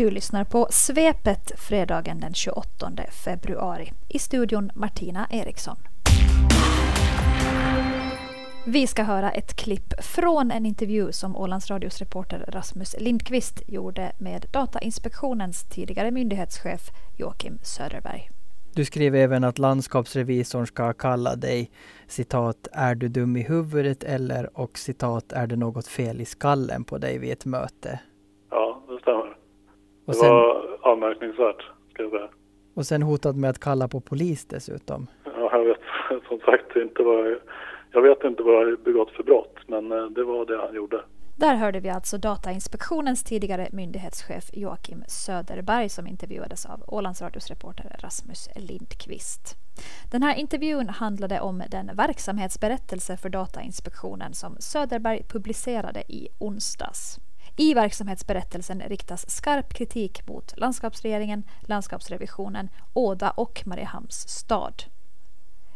Du lyssnar på Svepet fredagen den 28 februari. I studion Martina Eriksson. Vi ska höra ett klipp från en intervju som Ålands Radios reporter Rasmus Lindqvist gjorde med Datainspektionens tidigare myndighetschef Joakim Söderberg. Du skriver även att landskapsrevisorn ska kalla dig citat ”är du dum i huvudet” eller och citat ”är det något fel i skallen på dig vid ett möte”. Det. Och det sen, var anmärkningsvärt, ska jag säga. Och sen hotad med att kalla på polis dessutom. Ja, jag vet som sagt inte vad jag, jag vet inte vad jag begått för brott, men eh, det var det han gjorde. Där hörde vi alltså Datainspektionens tidigare myndighetschef Joakim Söderberg som intervjuades av Ålandsradios reporter Rasmus Lindqvist. Den här intervjun handlade om den verksamhetsberättelse för Datainspektionen som Söderberg publicerade i onsdags. I verksamhetsberättelsen riktas skarp kritik mot landskapsregeringen, landskapsrevisionen, Åda och Mariehamns stad.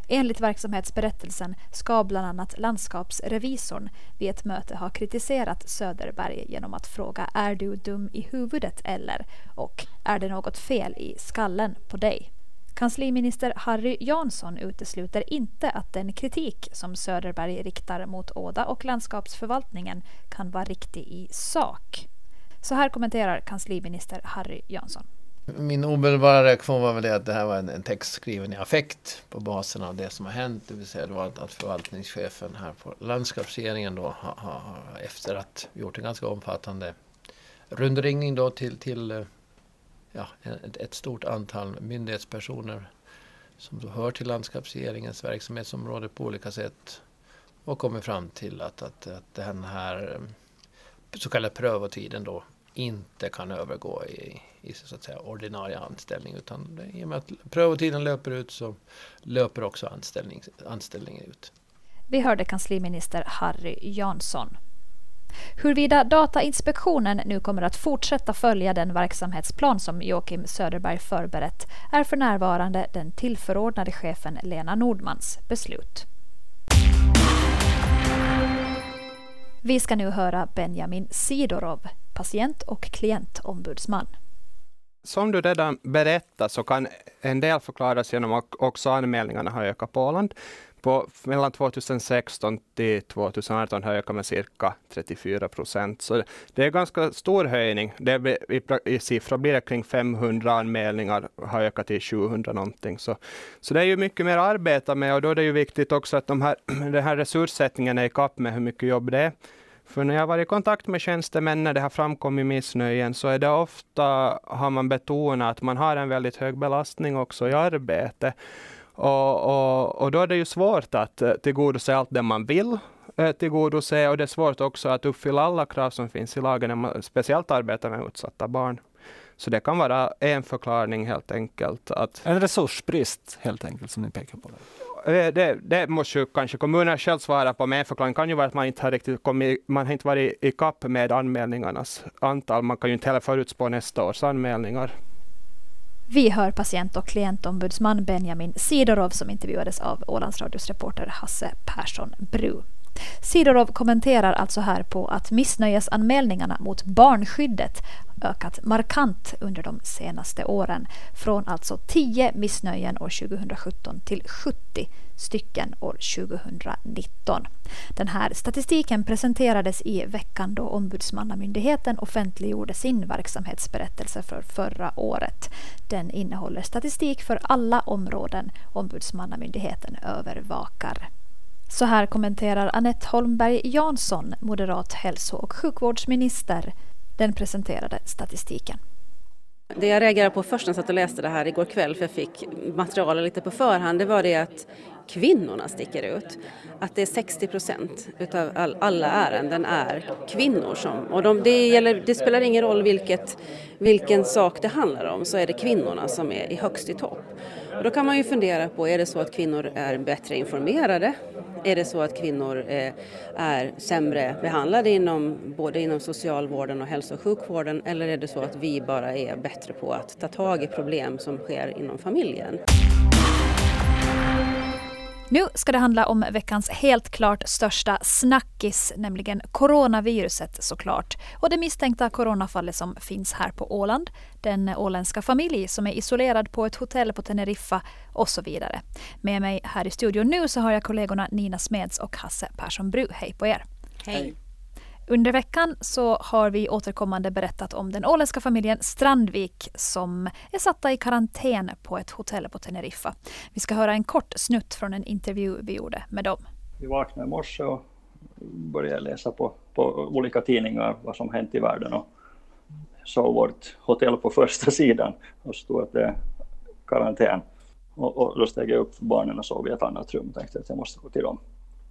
Enligt verksamhetsberättelsen ska bland annat landskapsrevisorn vid ett möte ha kritiserat Söderberg genom att fråga är du dum i huvudet eller och är det något fel i skallen på dig? Kansliminister Harry Jansson utesluter inte att den kritik som Söderberg riktar mot Åda och landskapsförvaltningen kan vara riktig i sak. Så här kommenterar kansliminister Harry Jansson. Min omedelbara reaktion var väl det att det här var en, en text skriven i affekt på basen av det som har hänt. Det vill säga att, att förvaltningschefen här på landskapsregeringen då har, har, efter att gjort en ganska omfattande rundringning då till, till eh, ja, ett, ett stort antal myndighetspersoner som då hör till landskapsregeringens verksamhetsområde på olika sätt och kommer fram till att, att, att den här eh, så kallade prövotiden då inte kan övergå i, i så att säga, ordinarie anställning. Utan i och med att prövotiden löper ut så löper också anställning, anställningen ut. Vi hörde kansliminister Harry Jansson. Huruvida Datainspektionen nu kommer att fortsätta följa den verksamhetsplan som Joakim Söderberg förberett är för närvarande den tillförordnade chefen Lena Nordmans beslut. Vi ska nu höra Benjamin Sidorov, patient och klientombudsman. Som du redan berättat så kan en del förklaras genom att också anmälningarna har ökat på Åland. På, mellan 2016 till 2018 har ökat med cirka 34 procent. Så det är en ganska stor höjning. Det i, I siffror blir det kring 500 anmälningar, har ökat till 700 någonting. Så, så det är ju mycket mer att arbeta med och då är det ju viktigt också att de här, den här resurssättningen är i kapp med hur mycket jobb det är. För när jag varit i kontakt med tjänstemän när det har framkommit missnöjen så är det ofta, har man betonat att man har en väldigt hög belastning också i arbete. Och, och, och då är det ju svårt att eh, tillgodose allt det man vill eh, tillgodose och det är svårt också att uppfylla alla krav som finns i lagen när man speciellt arbetar med utsatta barn. Så det kan vara en förklaring helt enkelt. Att en resursbrist helt enkelt som ni pekar på? Eh, det, det måste ju kanske kommunen själv svara på, men en förklaring kan ju vara att man inte har riktigt kommit, man har inte varit i kapp med anmälningarnas antal. Man kan ju inte heller förutspå nästa års anmälningar. Vi hör patient och klientombudsman Benjamin Sidorov som intervjuades av Ålandsradios reporter Hasse Persson Bru. Sidorov kommenterar alltså här på att missnöjesanmälningarna mot barnskyddet ökat markant under de senaste åren. Från alltså 10 missnöjen år 2017 till 70 stycken år 2019. Den här statistiken presenterades i veckan då Ombudsmannamyndigheten offentliggjorde sin verksamhetsberättelse för förra året. Den innehåller statistik för alla områden Ombudsmannamyndigheten övervakar. Så här kommenterar Annette Holmberg Jansson, moderat hälso och sjukvårdsminister, den presenterade statistiken. Det jag reagerade på först när jag satt och läste det här igår kväll, för jag fick materialet lite på förhand, det var det att kvinnorna sticker ut. Att det är 60 procent utav all, alla ärenden är kvinnor som, och de, det, gäller, det spelar ingen roll vilket, vilken sak det handlar om, så är det kvinnorna som är i högst i topp. Och då kan man ju fundera på, är det så att kvinnor är bättre informerade? Är det så att kvinnor eh, är sämre behandlade inom, både inom socialvården och hälso och sjukvården eller är det så att vi bara är bättre på att ta tag i problem som sker inom familjen? Nu ska det handla om veckans helt klart största snackis, nämligen coronaviruset såklart. Och det misstänkta coronafallet som finns här på Åland, den åländska familj som är isolerad på ett hotell på Teneriffa och så vidare. Med mig här i studion nu så har jag kollegorna Nina Smeds och Hasse Persson Bru. Hej på er! Hej! Under veckan så har vi återkommande berättat om den åländska familjen Strandvik som är satta i karantän på ett hotell på Teneriffa. Vi ska höra en kort snutt från en intervju vi gjorde med dem. Vi vaknade i morse och började läsa på, på olika tidningar vad som hänt i världen och såg vårt hotell på första sidan och stod att det är karantän. Och, och då steg jag upp för barnen och sov i ett annat rum och tänkte att jag måste gå till dem.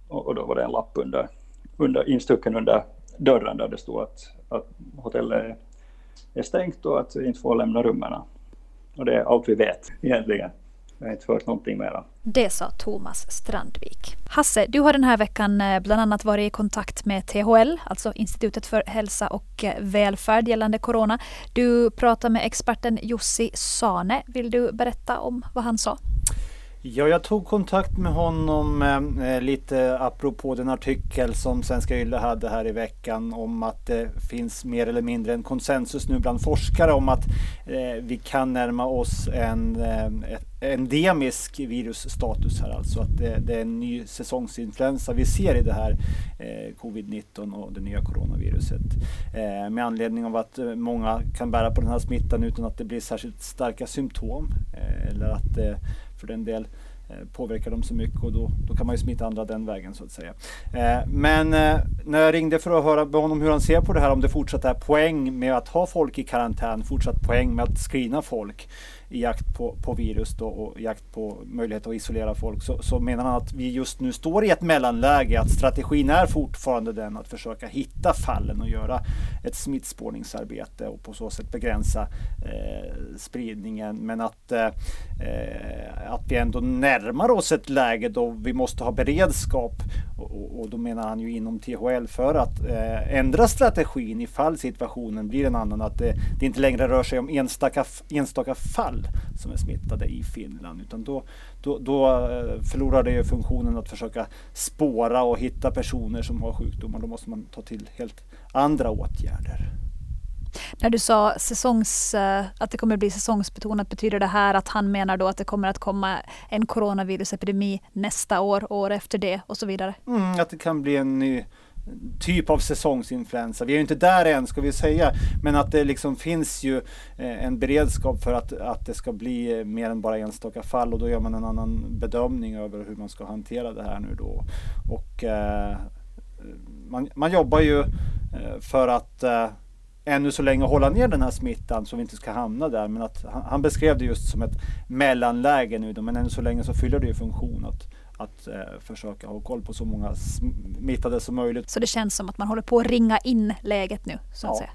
Och, och då var det en lapp under, under, instucken under dörren där det stod att, att hotellet är stängt och att vi inte får lämna rummen. Och det är allt vi vet egentligen. Jag har inte hört någonting mera. Det sa Thomas Strandvik. Hasse, du har den här veckan eh, bland annat varit i kontakt med THL, alltså Institutet för hälsa och eh, välfärd gällande corona. Du pratar med experten Jussi Sane. Vill du berätta om vad han sa? Ja, jag tog kontakt med honom eh, eh lite apropå den artikel som Svenska Yle hade här i veckan om att det finns mer eller mindre en konsensus nu bland forskare om att eh, vi kan närma oss en eh, endemisk virusstatus här, alltså att det, det, är en ny säsongsinfluensa vi ser i det här eh, covid-19 och det nya coronaviruset. Eh, med anledning av att eh, många kan bära på den här smittan utan att det blir särskilt starka symptom eh, eller att eh, för den del eh, påverkar dem så mycket och då, då kan man ju smitta andra den vägen så att säga. Eh, men eh, när jag ringde för att höra med honom hur han ser på det här, om det fortsatt är poäng med att ha folk i karantän, fortsatt poäng med att screena folk i jakt på, på virus då, och jakt på möjlighet att isolera folk så, så menar han att vi just nu står i ett mellanläge, att strategin är fortfarande den att försöka hitta fallen och göra ett smittspårningsarbete och på så sätt begränsa eh, spridningen. Men att, eh, eh att vi ändå närmar oss ett läge då vi måste ha beredskap och, och då menar han ju inom THL för att eh, ändra strategin ifall situationen blir en annan, att det, det inte längre rör sig om enstaka, enstaka fall som är smittade i Finland. Utan då, då, då eh, förlorar det ju funktionen att försöka spåra och hitta personer som har sjukdomar. Då måste man ta till helt andra åtgärder. När du sa säsongs, eh, att det kommer bli säsongsbetonat, betyder det här att han menar då att det kommer att komma en coronavirusepidemi nästa år, år efter det och så vidare? Mm, att det kan bli en ny typ av säsongsinfluensa. Vi är ju inte där än ska vi säga, men att det liksom finns ju eh, en beredskap för att, att det ska bli eh, mer än bara enstaka fall och då gör man en annan bedömning över hur man ska hantera det här nu då. Och eh, man, man jobbar ju för att eh, ännu så länge hålla ner den här smittan så vi inte ska hamna där. Men att han, han beskrev det just som ett mellanläge nu då, men ännu så länge så fyller det ju funktion att att eh, försöka ha koll på så många smittade som möjligt. Så det känns som att man håller på att ringa in läget nu så att ja. säga?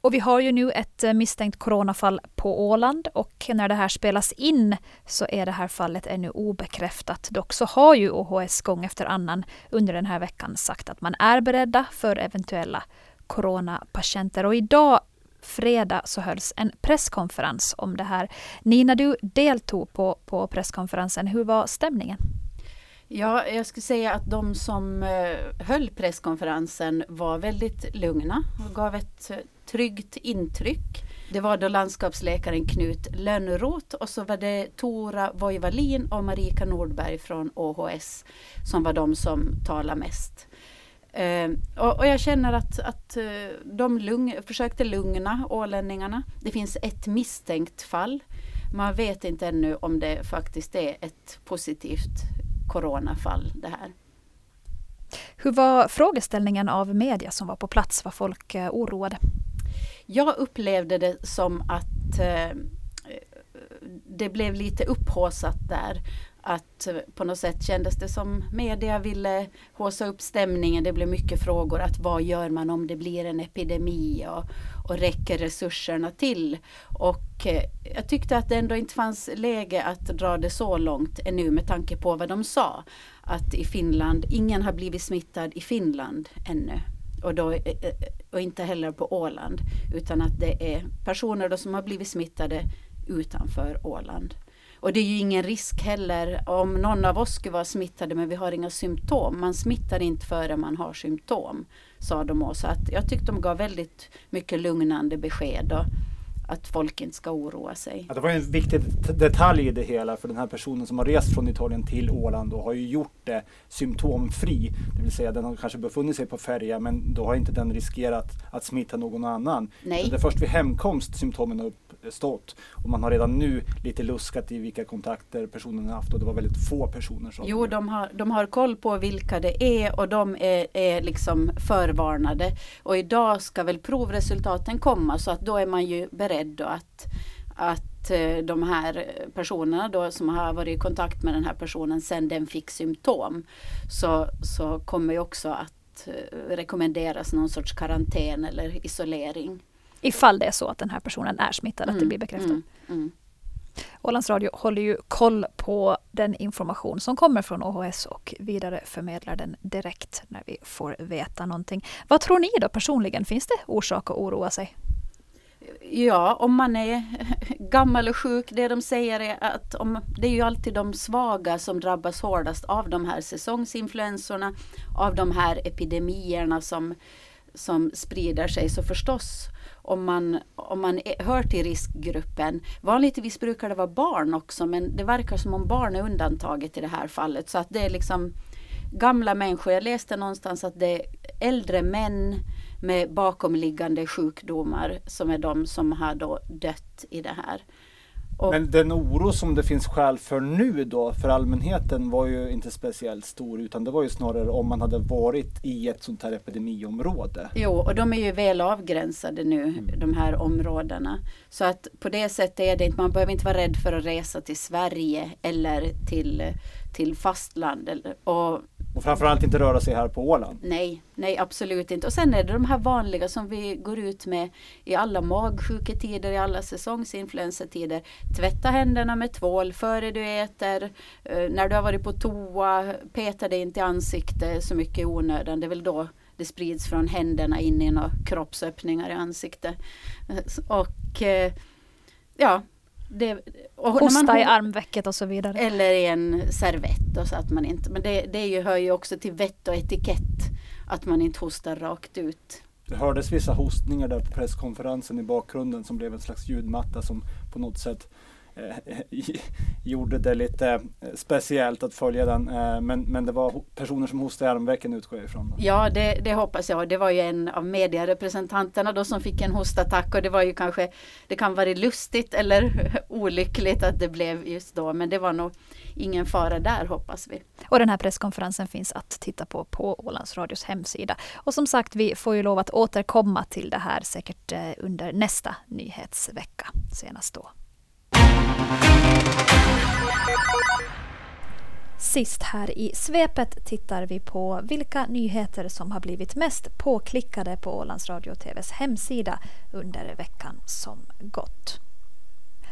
Och vi har ju nu ett eh, misstänkt coronafall på Åland och när det här spelas in så är det här fallet ännu obekräftat. Dock så har ju OHS gång efter annan under den här veckan sagt att man är beredda för eventuella coronapatienter. Och idag fredag så hölls en presskonferens om det här. Nina, du deltog på, på presskonferensen. Hur var stämningen? Ja, jag skulle säga att de som eh, höll presskonferensen var väldigt lugna och gav ett eh, tryggt intryck. Det var då landskapsläkaren Knut Lönnroth och så var det Tora Voivalin och Marika Nordberg från OHS som var de som talade mest. Eh, och, och, jag känner att, att eh, de lugn, försökte lugna ålänningarna. Det finns ett misstänkt fall. Man vet inte ännu om det faktiskt är ett positivt coronafall det här. Hur var frågeställningen av media som var på plats? Var folk eh, oroade? Jag upplevde det som att eh, det blev lite upphåsat där att eh, på något sätt kändes det som media ville håsa upp stämningen. Det blev mycket frågor att vad gör man om det blir en epidemi och, och räcker resurserna till? Och eh, jag tyckte att det ändå inte fanns läge att dra det så långt ännu med tanke på vad de sa. Att i Finland, ingen har blivit smittad i Finland ännu. Och, då, eh, eh, och inte heller på Åland. Utan att det är personer då som har blivit smittade utanför Åland. Och det är ju ingen risk heller om någon av oss skulle vara smittade men vi har inga symptom. Man smittar inte före man har symptom, sa de också. Att jag tyckte de gav väldigt mycket lugnande besked. Och, att folk inte ska oroa sig. Ja, det var en viktig detalj i det hela för den här personen som har rest från Italien till Åland och har ju gjort det symptomfri. Det vill säga den har kanske befunnit sig på färja men då har inte den riskerat att smitta någon annan. Nej. det är först vid hemkomst symptomen har stått. och man har redan nu lite luskat i vilka kontakter personen har haft och det var väldigt få personer som... Jo, de har, de har koll på vilka det är och de är, är liksom förvarnade. Och idag ska väl provresultaten komma så att då är man ju beredd då att, att eh, de här personerna då som har varit i kontakt med den här personen sen den fick symptom så, så kommer ju också att eh, rekommenderas någon sorts karantän eller isolering. Ifall det är så att den här personen är smittad, mm, att det mm, blir bekräftat. Mm, mm. Ålands Radio håller ju koll på den information som kommer från OHS och vidareförmedlar den direkt när vi får veta någonting. Vad tror ni då personligen? Finns det orsak att oroa sig? Ja, om man är gammal och sjuk, det de säger är att om, det är ju alltid de svaga som drabbas hårdast av de här säsongsinfluensorna, av de här epidemierna som, som sprider sig. Så förstås, om man, om man är, hör till riskgruppen, vanligtvis brukar det vara barn också, men det verkar som om barn är undantaget i det här fallet. Så att det är liksom gamla människor. Jag läste någonstans att det är äldre män med bakomliggande sjukdomar som är de som har då dött i det här. Och Men den oro som det finns skäl för nu då för allmänheten var ju inte speciellt stor utan det var ju snarare om man hade varit i ett sånt här epidemiområde. Jo, och de är ju väl avgränsade nu, mm. de här områdena. Så att på det sättet är det inte, man behöver inte vara rädd för att resa till Sverige eller till, till fastland. Och och framförallt inte röra sig här på Åland. Nej, nej absolut inte. Och sen är det de här vanliga som vi går ut med i alla magsjuketider, i alla säsongsinfluensatider. Tvätta händerna med tvål före du äter. Eh, när du har varit på toa, peta dig inte i ansiktet så mycket i onödan. Det är väl då det sprids från händerna in i några kroppsöppningar i ansiktet. Eh, och eh, ja, det, Hosta i armvecket och så vidare. Eller i en servett. Och så att man inte, men det, det ju, hör ju också till vett och etikett att man inte hostar rakt ut. Det hördes vissa hostningar där på presskonferensen i bakgrunden som blev en slags ljudmatta som på något sätt gjorde det lite eh, speciellt att följa den. Eh, men, men det var personer som hostade i armvecken utgår jag ifrån. Ja, det, det, hoppas jag. Det var ju en av medierepresentanterna då som fick en hostattack och det var ju kanske, det kan vara lustigt eller olyckligt att det blev just då. Men det var nog ingen fara där hoppas vi. Och den här presskonferensen finns att titta på på Ålands Radios hemsida. Och som sagt, vi får ju lov att återkomma till det här säkert under nästa nyhetsvecka senast då. Sist här i svepet tittar vi på vilka nyheter som har blivit mest påklickade på Ålands Radio och TVs hemsida under veckan som gått.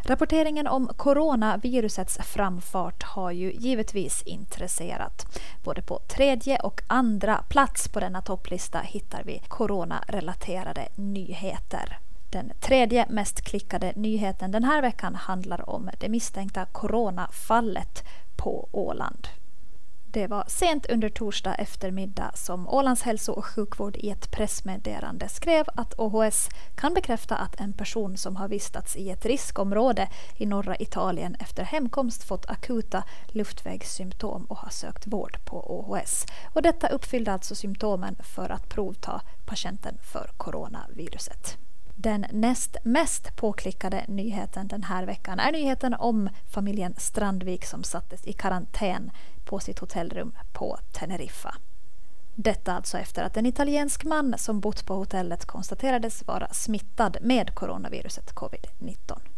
Rapporteringen om coronavirusets framfart har ju givetvis intresserat. Både på tredje och andra plats på denna topplista hittar vi coronarelaterade nyheter. Den tredje mest klickade nyheten den här veckan handlar om det misstänkta coronafallet på Åland. Det var sent under torsdag eftermiddag som Ålands hälso och sjukvård i ett pressmeddelande skrev att OHS kan bekräfta att en person som har vistats i ett riskområde i norra Italien efter hemkomst fått akuta luftvägssymptom och har sökt vård på OHS. Och detta uppfyllde alltså symptomen för att provta patienten för coronaviruset. Den näst mest påklickade nyheten den här veckan är nyheten om familjen Strandvik som sattes i karantän på sitt hotellrum på Teneriffa. Detta alltså efter att en italiensk man som bott på hotellet konstaterades vara smittad med coronaviruset covid-19.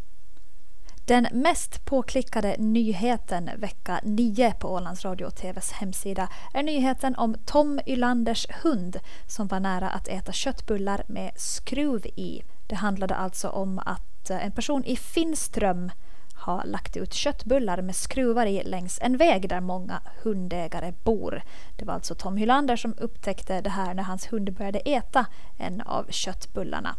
Den mest påklickade nyheten vecka 9 på Ålands Radio och TVs hemsida är nyheten om Tom Ylanders hund som var nära att äta köttbullar med skruv i. Det handlade alltså om att eh, en person i Finström har lagt ut köttbullar med skruvar i längs en väg där många hundägare bor. Det var alltså Tom Hylander som upptäckte det här när hans hund började äta en av köttbullarna.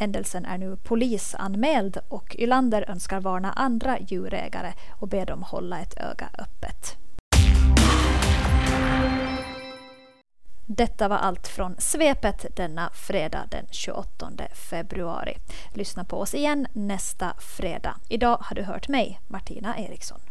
Händelsen är nu polisanmäld och Ylander önskar varna andra djurägare och ber dem hålla ett öga öppet. Detta var allt från svepet denna fredag den 28 februari. Lyssna på oss igen nästa fredag. Idag har du hört mig, Martina Eriksson.